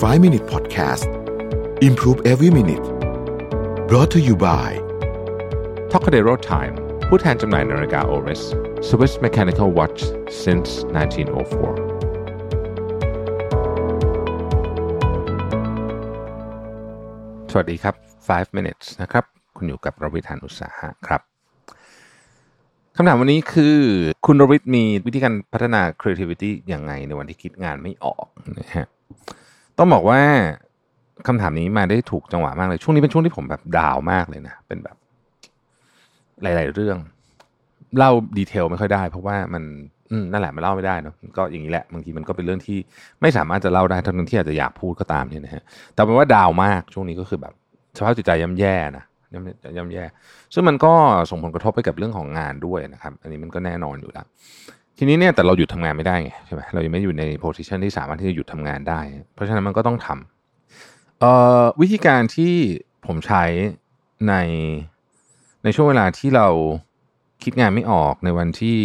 5 Minute Podcast Improve Every Minute brought to you by t o c a d e r o Time ผู้แทนจำหน่ายนาฬิกา Oris Swiss Mechanical Watch since 1904 สวัสดีครับ 5 minutes นะครับ คุณอยู่กับรวิธานอุตสาหะครับคำถามวันนี้คือคุณรวิทมีวิธีการพัฒนา creativity ยังไงในวันที่คิดงานไม่ออกนะฮะ ต้องบอกว่าคำถามนี้มาได้ถูกจังหวะมากเลย ช่วงนี้เป็นช่วงที่ผมแบบดาวมากเลยนะ เป็นแบบ หลาย ๆ เรื่อง เล่าดีเทลไม่ค่อยได้ เพราะว่ามันนั่นแหละมันเล่าไม่ได้เนาะก็อย่างนี้แหละบางทีมันก็เป็นเรื่องที่ไม่สามารถจะเล่าได้ทั้งที่อาจจะอยากพูดก็ตามเนี่ยนะฮะแต่เป็นว่าดาวมากช่วงนี้ก็คือแบบสภาพจิตใจย่ำแย่นะย่ำย่ำแย่ ซึ่งมันก็ส่งผลกระทบไปกับเรื่องของงานด้วยนะครับ อันนี้มันก็แน่นอนอยู่แล้ว ทีนี้เนี่ยแต่เราหยุดทำงานไม่ได้ไงใช่ไหมเรายังไม่อยู่ในโพสิชันที่สามารถที่จะหยุดทำงานได้ เพราะฉะนั้นมันก็ต้องทำเอ่อวิธีการที่ผมใช้ในในช่วงเวลาที่เราคิดงานไม่ออกในวันที่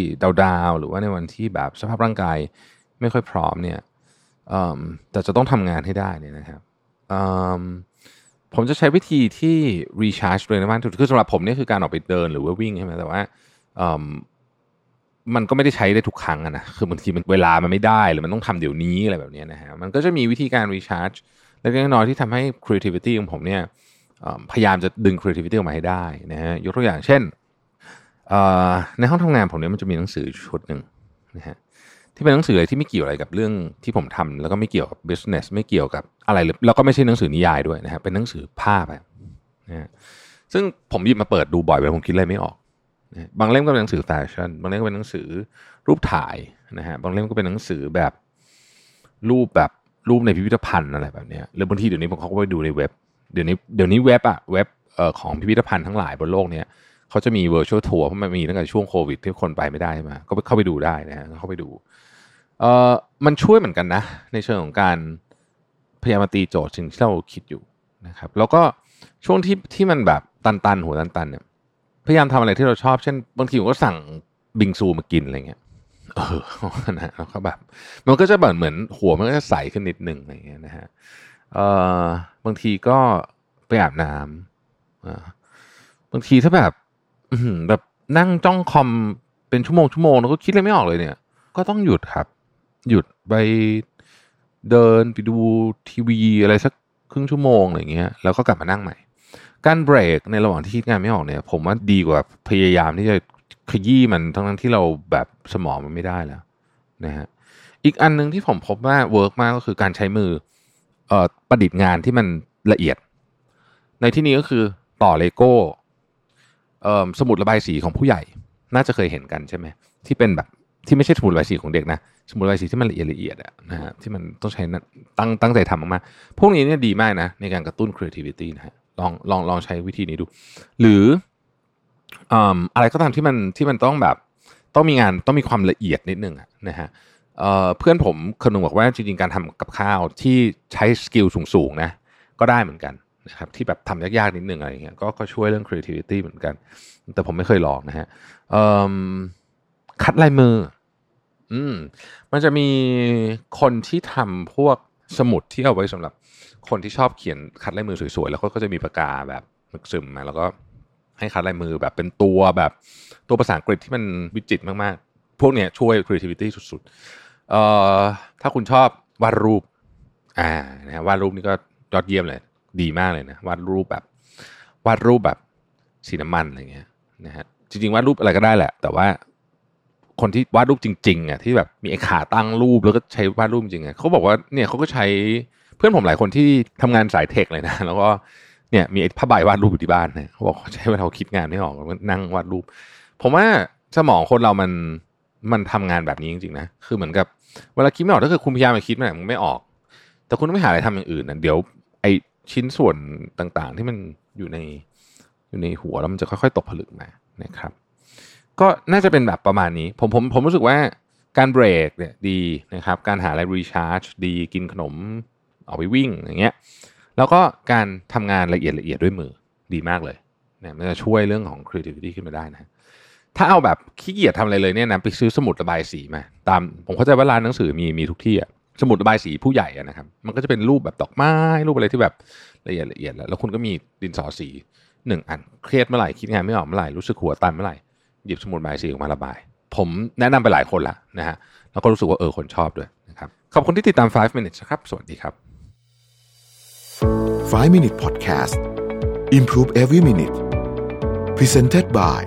ดาวๆหรือว่าในวันที่แบบสภาพร่างกายไม่ค่อยพร้อมเนี่ยแต่จะต้องทำงานให้ได้เนี่ยนะครับผมจะใช้วิธีที่ recharge เลยนะบ้านคือสำหรับผมนี่คือการออกไปเดินหรือว่าวิ่งใช่ไหมแต่ว่า มันก็ไม่ได้ใช้ได้ทุกครั้งนะคือบางทีมันเวลามันไม่ได้หรือมันต้องทำเดี๋ยวนี้อะไรแบบนี้นะฮะมันก็จะมีวิธีการ recharge เล็กน้อยที่ทำให้ creativity ของผมเนี่ยพยายามจะดึง creativity ออกมาให้ได้นะฮะยกตัวอย่างเช่นในห้องทำงานผมเนี่ยมันจะมีหนังสือชุดหนึ่งนะฮะที่เป็นหนังสืออะไรที่ไม่เกี่ยวอะไรกับเรื่องที่ผมทำแล้วก็ไม่เกี่ยวกับ business ไม่เกี่ยวกับอะไรเลยแล้วก็ไม่ใช่หนังสือนิยายด้วยนะฮะเป็นหนังสือภาพนะฮะซึ่งผมหยิบมาเปิดดูบ่อยเวลาผมคิดอะไรไม่ออก บางเล่มก็เป็นหนังสือแฟชั่นบางเล่มก็เป็นหนังสือรูปถ่ายนะฮะบางเล่มก็เป็นหนังสือแบบรูปแบบรูปในพิพิธภัณฑ์อะไรแบบนี้หรือบางทีเดี๋ยวนี้ผมเขาก็ไปดูในเว็บ เดี๋ยวนี้เดี๋ยวนี้เว็บอะเว็บของพิพิธภัณฑ์ทั้งหลายบนโลกเนี้ยเขาจะมี virtual tour เพราะมันมีตั้งแต่ช่วงโควิดที่คนไปไม่ได้ใช่ไหมก็เข้าไปดูได้นะฮะเข้าไปดูเอ่อมันช่วยเหมือนกันนะ ในเชิงของการพยายามตีโจทย์สิ่งที่เราคิดอยู่นะครับ แล้วก็ช่วงที่ที่มันแบบตันๆ หัวตันๆเนี่ย พยายามทำอะไรที่เราชอบเช่นบางทีผมก็สั่งบิงซูมากินอะไรเงี้ยเออนะแล้วก็แบบมันก็จะแบบเหมือนหัวมันก็จะใสขึ้นนิดหนึ่งอะไรเงี้ยนะฮะเออบางทีก็ไปอาบน้ำอ่าบางทีถ้าแบบแบบนั่งจ้องคอมเป็นชั่วโมงชั่วโมงแล้วก็คิดอะไรไม่ออกเลยเนี่ย ก็ต้องหยุดครับ หยุดไปเดินไปดูทีวีอะไรสักครึ่งชั่วโมงอะไรเงี้ยแล้วก็กลับมานั่งใหม่ การเบรกในระหว่างที่คิดงานไม่ออกเนี่ย ผมว่าดีกว่าพยายามที่จะขยี้มันทั้งทั้งที่เราแบบสมองมันไม่ได้แล้วนะฮะอีกอันหนึ่งที่ผมพบว่า work มากก็คือการใช้มือเอ่อประดิษฐ์งานที่มันละเอียด ในที่นี้ก็คือต่อเลโก้สมุดระบายสีของผู้ใหญ่ น่าจะเคยเห็นกันใช่ไหมที่เป็นแบบที่ไม่ใช่สมุดระบายสีของเด็กนะสมุดระบายสีที่มันละเอียดละเอียดอะนะฮะที่มันต้องใช้ตั้งตั้งใจทำมากๆพวกนี้เนี่ยดีมากนะในการกระตุ้น creativity นะฮะ ลองลองลองใช้วิธีนี้ดู หรืออะไรก็ตามที่มันที่มันต้องแบบต้องมีงานต้องมีความละเอียดนิดนึงนะฮะเพื่อนผมคนนึงบอกว่าจริงๆการทำกับข้าวที่ใช้สกิลสูงๆนะก็ได้เหมือนกันนะครับที่แบบทำยากๆนิดนึงอะไรเงี้ยก็ก็ช่วยเรื่อง creativity เหมือนกัน แต่ผมไม่เคยลองนะฮะคัดลายมือ อืมมันจะมีคนที่ทำพวกสมุดที่เอาไว้สำหรับ คนที่ชอบเขียนคัดลายมือสวยๆแล้วก็จะมีปากกาแบบมึกซึมมาแล้วก็ให้คัดลายมือแบบเป็นตัวแบบตัวภาษาอังกฤษที่มันวิจิตรมากๆ พวกเนี้ยช่วย creativity สุดๆเอ่อถ้าคุณชอบวาดรูปอ่านะวาดรูปนี่ก็ยอดเยี่ยมเลย ดีมากเลยนะวาดรูปแบบ วาดรูปแบบสีน้ำมันอะไรเงี้ยนะฮะจริงๆวาดรูปอะไรก็ได้แหละ แต่ว่าคนที่วาดรูปจริงๆอะที่แบบมีไอ้ขาตั้งรูปแล้วก็ใช้วาดรูปจริงอะเขาบอกว่าเนี่ยเขาก็ใช้ เพื่อนผมหลายคนที่ทำงานสายเทคเลยนะแล้วก็เนี่ยมีผ้าใบวาดรูปอยู่ที่บ้านเนี่ยเขาบอกใช้เวลาคิดงานไม่ออกนั่งวาดรูป ผมว่าสมองคนเรามันมันทำงานแบบนี้จริงๆนะคือเหมือนกับเวลาคิดไม่ออกถ้าเกิดคุณพยายามไปคิดมันไม่ออก แต่คุณต้องไม่หาอะไรทำอย่างอื่นนะเดี๋ยวไอชิ้นส่วนต่างๆ ที่มันอยู่ในอยู่ในหัวแล้วมันจะค่อยๆ ตกผลึกมานะครับ ก็น่าจะเป็นแบบประมาณนี้ ผมผมผมรู้สึกว่าการเบรกเนี่ยดีนะครับ การหาอะไรรีชาร์จดีกินขนม ออกไปวิ่งอย่างเงี้ยแล้วก็การทำงานละเอียดละเอียดด้วยมือดีมากเลยเนี่ยมันจะช่วยเรื่องของ creativity ขึ้นมาได้นะ ถ้าเอาแบบขี้เกียจทำอะไรเลยเนี่ยนะไปซื้อสมุดระบายสีมา ตามผมเข้าใจว่าร้านหนังสือมีมีทุกที่อะสมุดระบายสีผู้ใหญ่อะนะครับ มันก็จะเป็นรูปแบบดอกไม้รูปอะไรที่แบบละเอียดละเอียดแล้วแล้วคุณก็มีดินสอสีหนึ่งอันเครียดเมื่อไหร่คิดงานไม่ออกเมื่อไหร่รู้สึกหัวตันเมื่อไหร่หยิบสมุดระบายสีออกมาระบาย ผมแนะนำไปหลายคนละนะฮะแล้วก็รู้สึกว่าเออคนชอบด้วยนะครับขอบคุณที่ติดตาม 5 minutes ครับสวัสดีครับ 5 Minute Podcast Improve Every Minute Presented by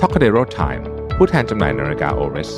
t o c a d e r o Time ผู้แทนจำหน่ายนาฬิกา Oris